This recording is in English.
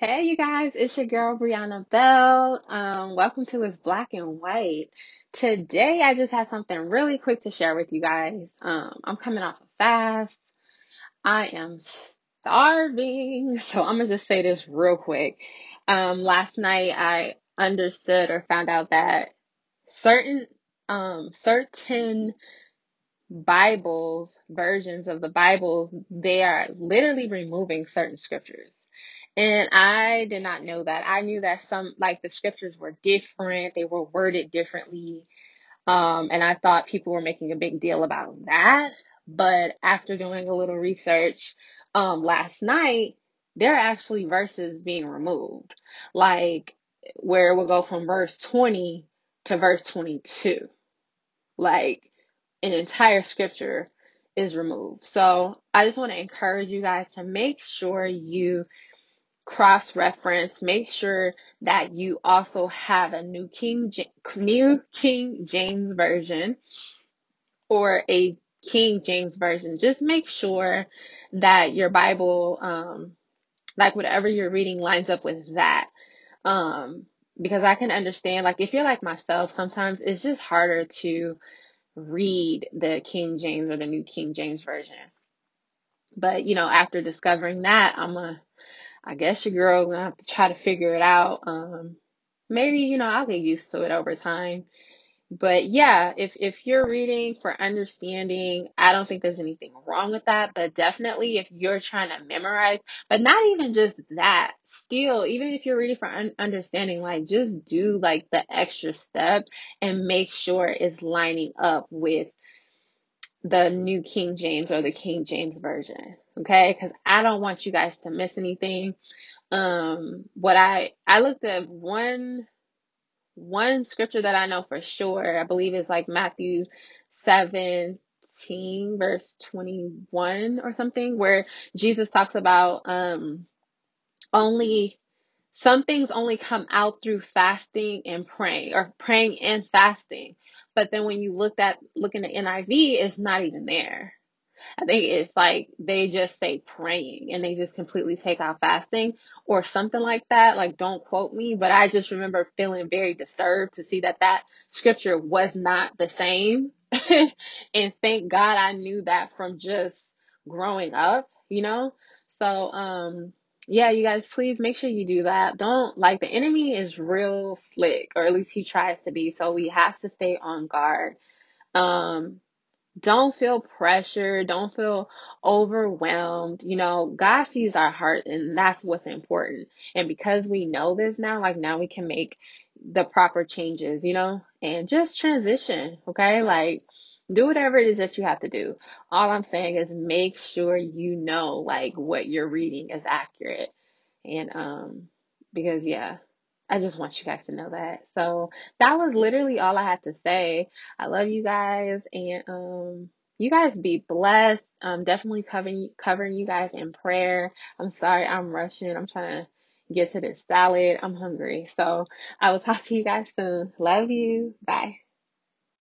Hey, you guys, it's your girl Brianna Bell. Um, welcome to It's Black and White. Today, I just have something really quick to share with you guys. Um, I'm coming off a fast. I am starving, so I'm gonna just say this real quick. Um, last night I understood or found out that certain um certain Bibles, versions of the Bibles, they are literally removing certain scriptures. And I did not know that. I knew that some, like the scriptures were different, they were worded differently. Um, and I thought people were making a big deal about that. But after doing a little research, um, last night, there are actually verses being removed. Like where it will go from verse 20 to verse 22. Like an entire scripture is removed. So I just want to encourage you guys to make sure you cross reference, make sure that you also have a new King New King James version or a King James version. Just make sure that your Bible um like whatever you're reading lines up with that. Um because I can understand like if you're like myself, sometimes it's just harder to read the King James or the New King James version. But you know, after discovering that, I'm a I guess your girl gonna have to try to figure it out. Um, maybe, you know, I'll get used to it over time. But yeah, if, if you're reading for understanding, I don't think there's anything wrong with that. But definitely if you're trying to memorize, but not even just that, still, even if you're reading for un- understanding, like just do like the extra step and make sure it's lining up with the new King James or the King James version. Okay. Cause I don't want you guys to miss anything um what i i looked at one one scripture that i know for sure i believe it's like matthew 17 verse 21 or something where jesus talks about um only some things only come out through fasting and praying or praying and fasting but then when you look at looking at niv it's not even there I think it's like they just say praying and they just completely take out fasting or something like that. Like, don't quote me, but I just remember feeling very disturbed to see that that scripture was not the same. and thank God I knew that from just growing up, you know? So, um, yeah, you guys, please make sure you do that. Don't like the enemy is real slick, or at least he tries to be. So we have to stay on guard. Um, don't feel pressure. Don't feel overwhelmed. You know, God sees our heart and that's what's important. And because we know this now, like now we can make the proper changes, you know, and just transition. Okay. Like do whatever it is that you have to do. All I'm saying is make sure you know like what you're reading is accurate. And, um, because yeah, I just want you guys to know that. So that was literally all I had to say. I love you guys and um you guys be blessed. Um definitely covering covering you guys in prayer. I'm sorry I'm rushing. I'm trying to get to this salad. I'm hungry. So I will talk to you guys soon. Love you. Bye.